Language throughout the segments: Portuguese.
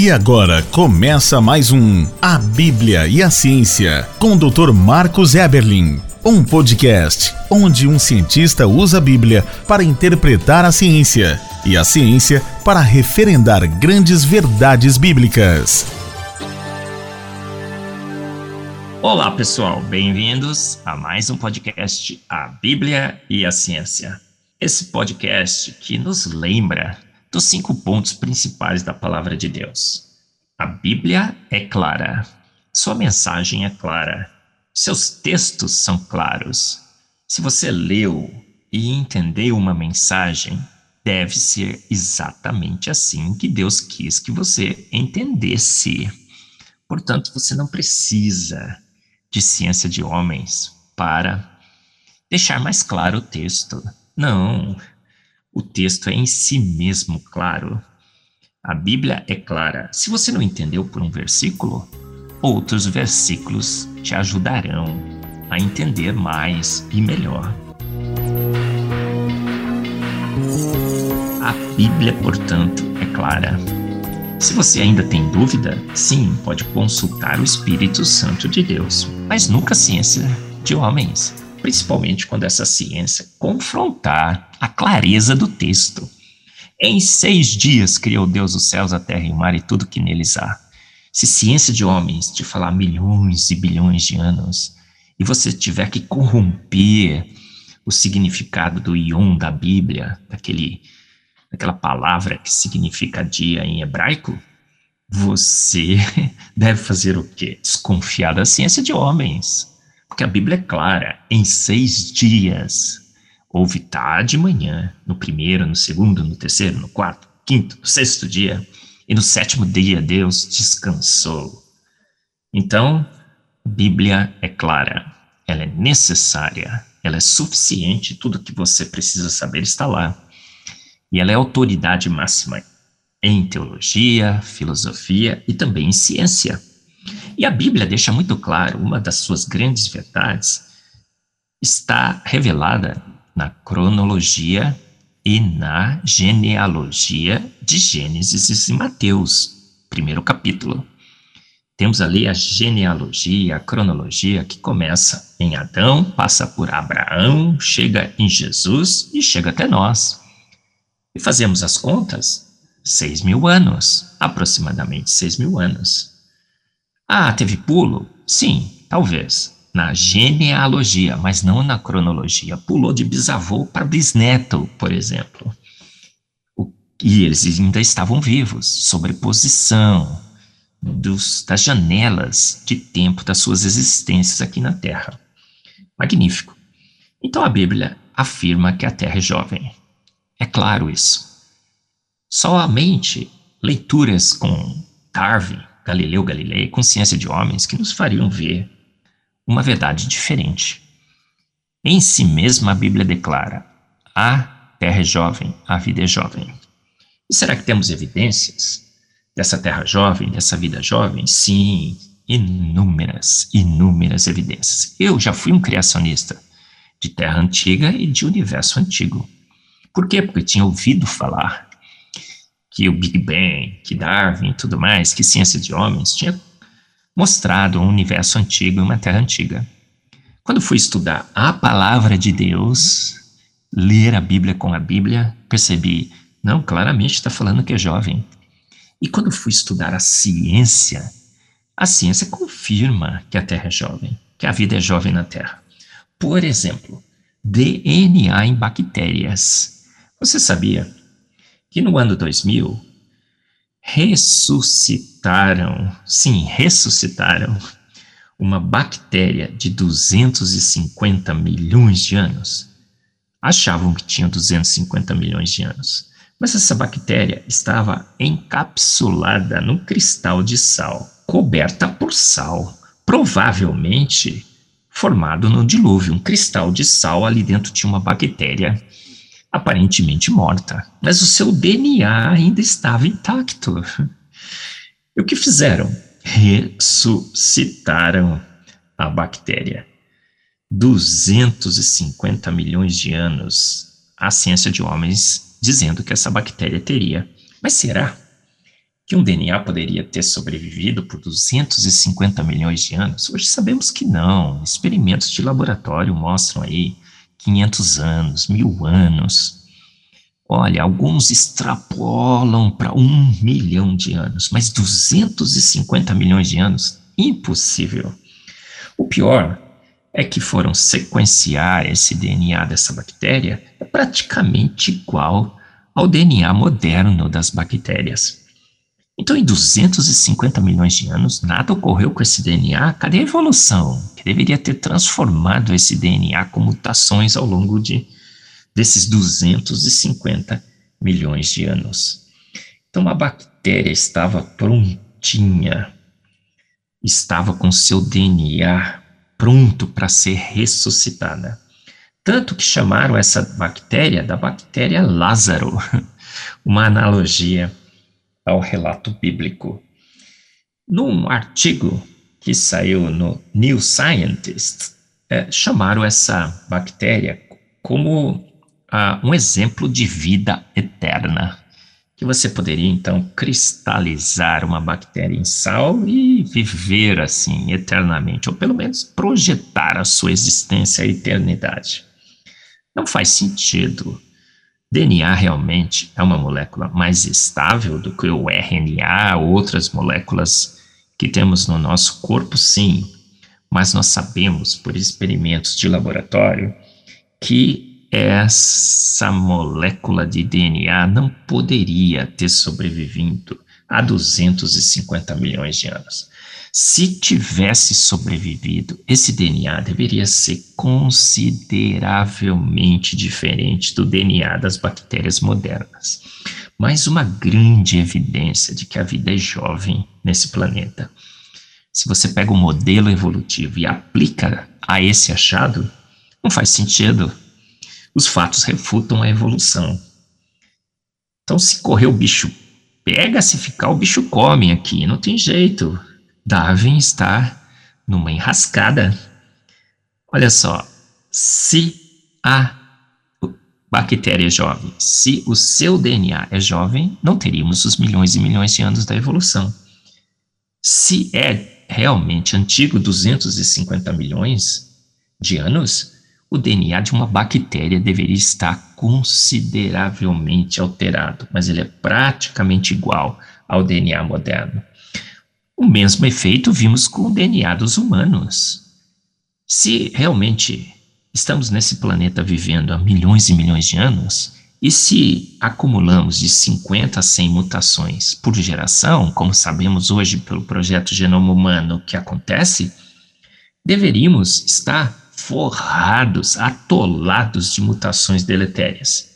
E agora começa mais um A Bíblia e a Ciência com o Dr. Marcos Eberlin. Um podcast onde um cientista usa a Bíblia para interpretar a ciência e a ciência para referendar grandes verdades bíblicas. Olá, pessoal, bem-vindos a mais um podcast A Bíblia e a Ciência. Esse podcast que nos lembra dos cinco pontos principais da palavra de Deus. A Bíblia é clara, sua mensagem é clara, seus textos são claros. Se você leu e entendeu uma mensagem, deve ser exatamente assim que Deus quis que você entendesse. Portanto, você não precisa de ciência de homens para deixar mais claro o texto. Não, o texto é em si mesmo claro. A Bíblia é clara. Se você não entendeu por um versículo, outros versículos te ajudarão a entender mais e melhor. A Bíblia, portanto, é clara. Se você ainda tem dúvida, sim, pode consultar o Espírito Santo de Deus, mas nunca a ciência de homens principalmente quando essa ciência confrontar a clareza do texto. Em seis dias criou Deus os céus, a terra e o mar e tudo que neles há. Se ciência de homens te falar milhões e bilhões de anos, e você tiver que corromper o significado do ion da Bíblia, daquele, daquela palavra que significa dia em hebraico, você deve fazer o quê? Desconfiar da ciência de homens. Porque a Bíblia é clara: em seis dias houve tarde e manhã, no primeiro, no segundo, no terceiro, no quarto, quinto, no sexto dia, e no sétimo dia Deus descansou. Então, a Bíblia é clara, ela é necessária, ela é suficiente, tudo que você precisa saber está lá. E ela é autoridade máxima em teologia, filosofia e também em ciência. E a Bíblia deixa muito claro, uma das suas grandes verdades está revelada na cronologia e na genealogia de Gênesis e Mateus, primeiro capítulo. Temos ali a genealogia, a cronologia que começa em Adão, passa por Abraão, chega em Jesus e chega até nós. E fazemos as contas, seis mil anos, aproximadamente seis mil anos. Ah, teve pulo? Sim, talvez. Na genealogia, mas não na cronologia. Pulou de bisavô para bisneto, por exemplo. O, e eles ainda estavam vivos, sobreposição dos, das janelas de tempo das suas existências aqui na Terra. Magnífico. Então a Bíblia afirma que a Terra é jovem. É claro isso. Somente leituras com Darwin Galileu Galilei, consciência de homens que nos fariam ver uma verdade diferente. Em si mesma, a Bíblia declara: a terra é jovem, a vida é jovem. E será que temos evidências dessa terra jovem, dessa vida jovem? Sim, inúmeras, inúmeras evidências. Eu já fui um criacionista de terra antiga e de universo antigo. Por quê? Porque tinha ouvido falar que o Big Bang, que Darwin e tudo mais, que ciência de homens tinha mostrado um universo antigo e uma terra antiga. Quando fui estudar a palavra de Deus, ler a Bíblia com a Bíblia, percebi, não, claramente está falando que é jovem. E quando fui estudar a ciência, a ciência confirma que a Terra é jovem, que a vida é jovem na Terra. Por exemplo, DNA em bactérias. Você sabia que no ano 2000 ressuscitaram, sim, ressuscitaram uma bactéria de 250 milhões de anos. Achavam que tinha 250 milhões de anos, mas essa bactéria estava encapsulada num cristal de sal, coberta por sal, provavelmente formado no dilúvio. Um cristal de sal ali dentro tinha uma bactéria aparentemente morta, mas o seu DNA ainda estava intacto. E o que fizeram? Ressuscitaram a bactéria. 250 milhões de anos a ciência de homens dizendo que essa bactéria teria. Mas será que um DNA poderia ter sobrevivido por 250 milhões de anos? Hoje sabemos que não. Experimentos de laboratório mostram aí 500 anos, mil anos. Olha, alguns extrapolam para um milhão de anos, mas 250 milhões de anos? Impossível. O pior é que foram sequenciar esse DNA dessa bactéria é praticamente igual ao DNA moderno das bactérias. Então, em 250 milhões de anos, nada ocorreu com esse DNA. Cadê a evolução? Que deveria ter transformado esse DNA com mutações ao longo de, desses 250 milhões de anos. Então, a bactéria estava prontinha, estava com seu DNA pronto para ser ressuscitada. Tanto que chamaram essa bactéria da bactéria Lázaro, uma analogia ao relato bíblico. Num artigo que saiu no New Scientist, é, chamaram essa bactéria como ah, um exemplo de vida eterna, que você poderia então cristalizar uma bactéria em sal e viver assim eternamente, ou pelo menos projetar a sua existência à eternidade. Não faz sentido DNA realmente é uma molécula mais estável do que o RNA ou outras moléculas que temos no nosso corpo, sim, mas nós sabemos por experimentos de laboratório que essa molécula de DNA não poderia ter sobrevivido há 250 milhões de anos. Se tivesse sobrevivido, esse DNA deveria ser consideravelmente diferente do DNA das bactérias modernas. Mais uma grande evidência de que a vida é jovem nesse planeta. Se você pega o modelo evolutivo e aplica a esse achado, não faz sentido. Os fatos refutam a evolução. Então, se correr o bicho pega, se ficar o bicho come aqui, não tem jeito. Darwin está numa enrascada. Olha só, se a bactéria é jovem, se o seu DNA é jovem, não teríamos os milhões e milhões de anos da evolução. Se é realmente antigo, 250 milhões de anos, o DNA de uma bactéria deveria estar consideravelmente alterado, mas ele é praticamente igual ao DNA moderno. O mesmo efeito vimos com o DNA dos humanos. Se realmente estamos nesse planeta vivendo há milhões e milhões de anos, e se acumulamos de 50 a 100 mutações por geração, como sabemos hoje pelo projeto Genoma Humano que acontece, deveríamos estar forrados, atolados de mutações deletérias.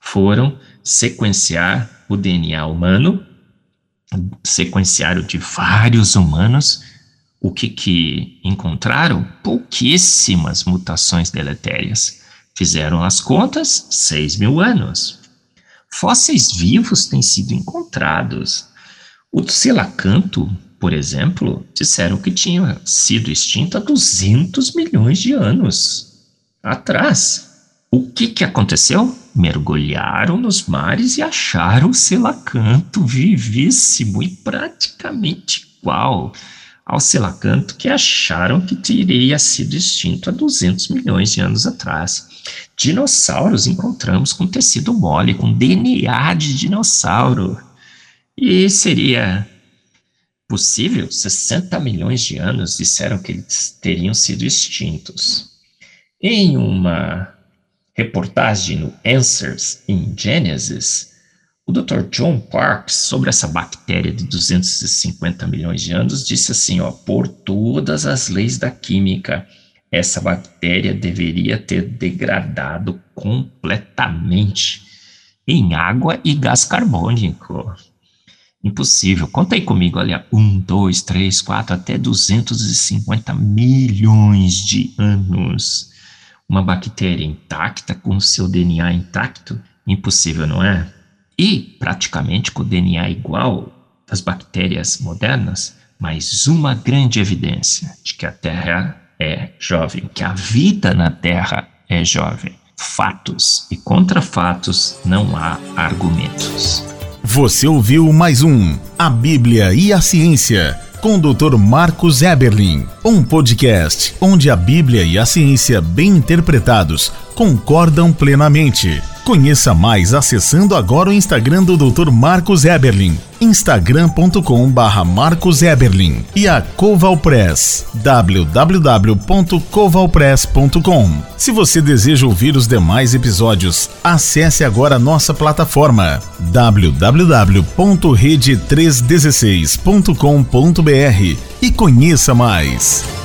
Foram sequenciar o DNA humano sequenciário de vários humanos, o que, que encontraram? Pouquíssimas mutações deletérias. Fizeram as contas, 6 mil anos. Fósseis vivos têm sido encontrados. O selacanto, por exemplo, disseram que tinha sido extinto há 200 milhões de anos atrás. O que, que aconteceu? Mergulharam nos mares e acharam o selacanto vivíssimo e praticamente igual ao selacanto que acharam que teria sido extinto há 200 milhões de anos atrás. Dinossauros encontramos com tecido mole, com DNA de dinossauro. E seria possível? 60 milhões de anos disseram que eles teriam sido extintos. Em uma reportagem no Answers in Genesis, o Dr. John Parks, sobre essa bactéria de 250 milhões de anos, disse assim: ó, por todas as leis da química, essa bactéria deveria ter degradado completamente em água e gás carbônico. Impossível. Conta aí comigo, olha, um, dois, três, quatro, até 250 milhões de anos uma bactéria intacta com seu DNA intacto? Impossível, não é? E praticamente com o DNA igual das bactérias modernas, mais uma grande evidência de que a Terra é jovem, que a vida na Terra é jovem. Fatos e contra fatos não há argumentos. Você ouviu mais um A Bíblia e a Ciência com o Dr. Marcos Eberlin, um podcast onde a Bíblia e a ciência bem interpretados concordam plenamente. Conheça mais acessando agora o Instagram do Dr. Marcos Eberlin, instagram.com barra Marcos Eberlin e a Coval Press, www.covalpress.com. Se você deseja ouvir os demais episódios, acesse agora nossa plataforma www.rede316.com.br e conheça mais.